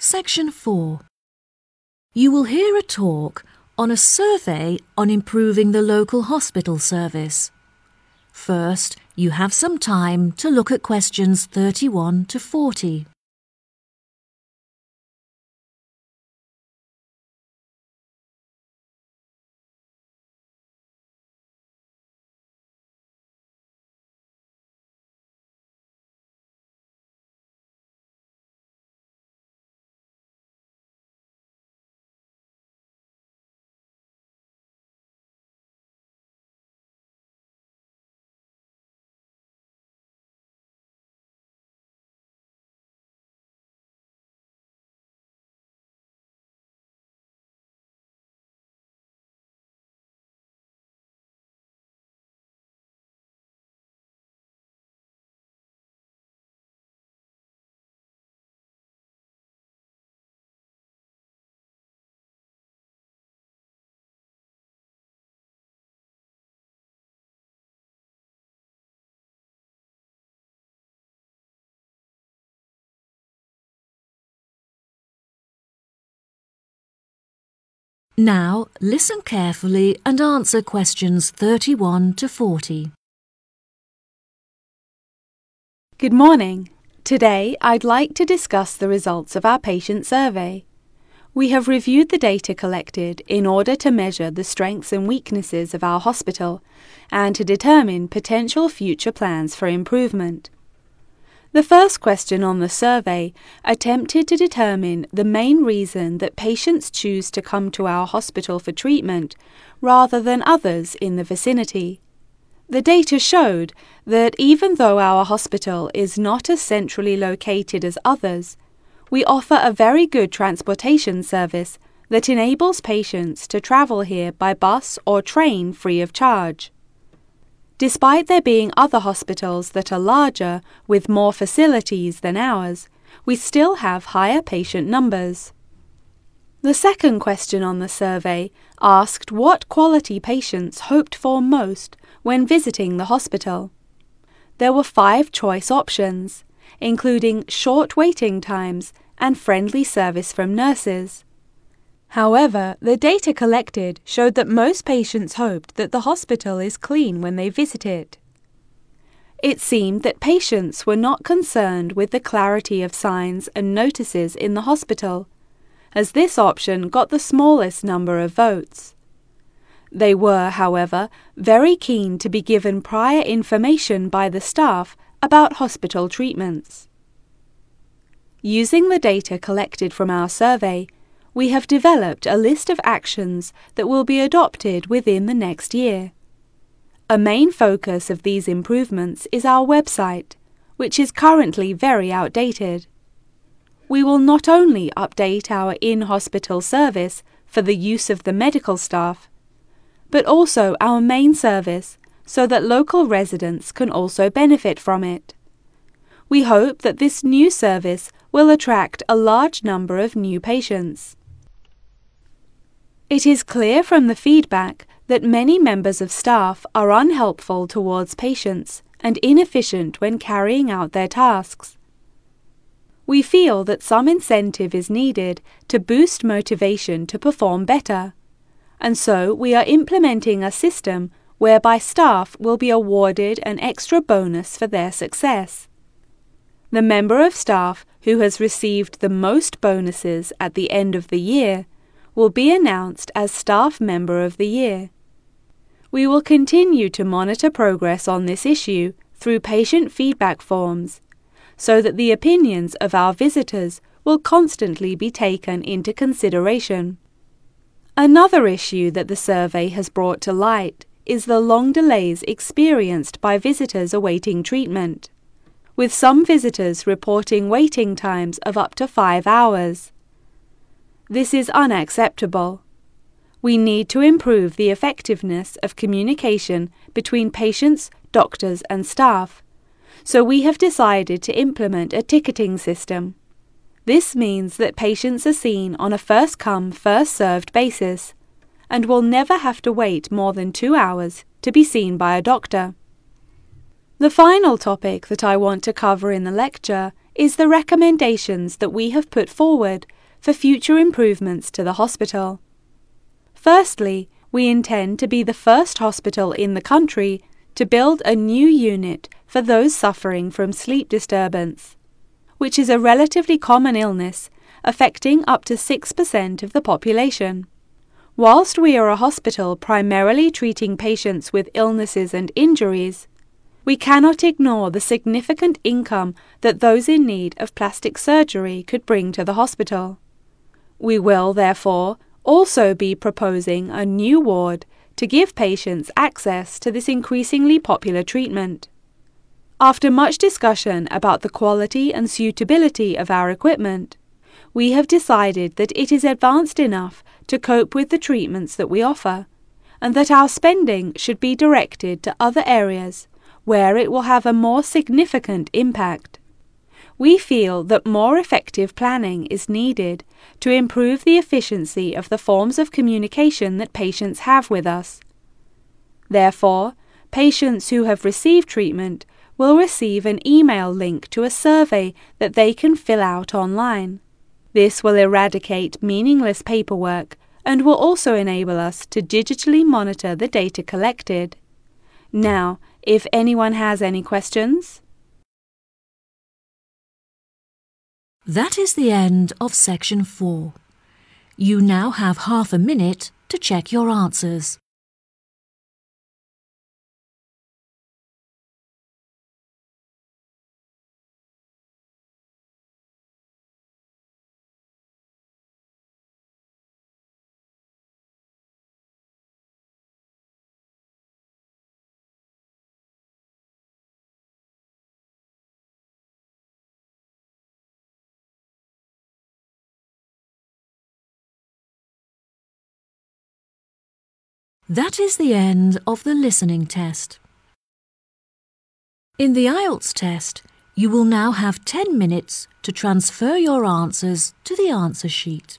Section 4. You will hear a talk on a survey on improving the local hospital service. First, you have some time to look at questions 31 to 40. Now, listen carefully and answer questions 31 to 40. Good morning. Today I'd like to discuss the results of our patient survey. We have reviewed the data collected in order to measure the strengths and weaknesses of our hospital and to determine potential future plans for improvement. The first question on the survey attempted to determine the main reason that patients choose to come to our hospital for treatment rather than others in the vicinity. The data showed that even though our hospital is not as centrally located as others, we offer a very good transportation service that enables patients to travel here by bus or train free of charge. Despite there being other hospitals that are larger with more facilities than ours, we still have higher patient numbers. The second question on the survey asked what quality patients hoped for most when visiting the hospital. There were five choice options, including short waiting times and friendly service from nurses. However, the data collected showed that most patients hoped that the hospital is clean when they visit it. It seemed that patients were not concerned with the clarity of signs and notices in the hospital, as this option got the smallest number of votes. They were, however, very keen to be given prior information by the staff about hospital treatments. Using the data collected from our survey, we have developed a list of actions that will be adopted within the next year. A main focus of these improvements is our website, which is currently very outdated. We will not only update our in hospital service for the use of the medical staff, but also our main service so that local residents can also benefit from it. We hope that this new service will attract a large number of new patients. It is clear from the feedback that many members of staff are unhelpful towards patients and inefficient when carrying out their tasks. We feel that some incentive is needed to boost motivation to perform better, and so we are implementing a system whereby staff will be awarded an extra bonus for their success. The member of staff who has received the most bonuses at the end of the year will be announced as Staff Member of the Year. We will continue to monitor progress on this issue through patient feedback forms so that the opinions of our visitors will constantly be taken into consideration. Another issue that the survey has brought to light is the long delays experienced by visitors awaiting treatment, with some visitors reporting waiting times of up to five hours. This is unacceptable. We need to improve the effectiveness of communication between patients, doctors, and staff. So we have decided to implement a ticketing system. This means that patients are seen on a first come, first served basis and will never have to wait more than two hours to be seen by a doctor. The final topic that I want to cover in the lecture is the recommendations that we have put forward for future improvements to the hospital. Firstly, we intend to be the first hospital in the country to build a new unit for those suffering from sleep disturbance, which is a relatively common illness affecting up to 6% of the population. Whilst we are a hospital primarily treating patients with illnesses and injuries, we cannot ignore the significant income that those in need of plastic surgery could bring to the hospital. We will, therefore, also be proposing a new ward to give patients access to this increasingly popular treatment. After much discussion about the quality and suitability of our equipment, we have decided that it is advanced enough to cope with the treatments that we offer, and that our spending should be directed to other areas where it will have a more significant impact. We feel that more effective planning is needed to improve the efficiency of the forms of communication that patients have with us. Therefore, patients who have received treatment will receive an email link to a survey that they can fill out online. This will eradicate meaningless paperwork and will also enable us to digitally monitor the data collected. Now, if anyone has any questions, That is the end of section 4. You now have half a minute to check your answers. That is the end of the listening test. In the IELTS test, you will now have 10 minutes to transfer your answers to the answer sheet.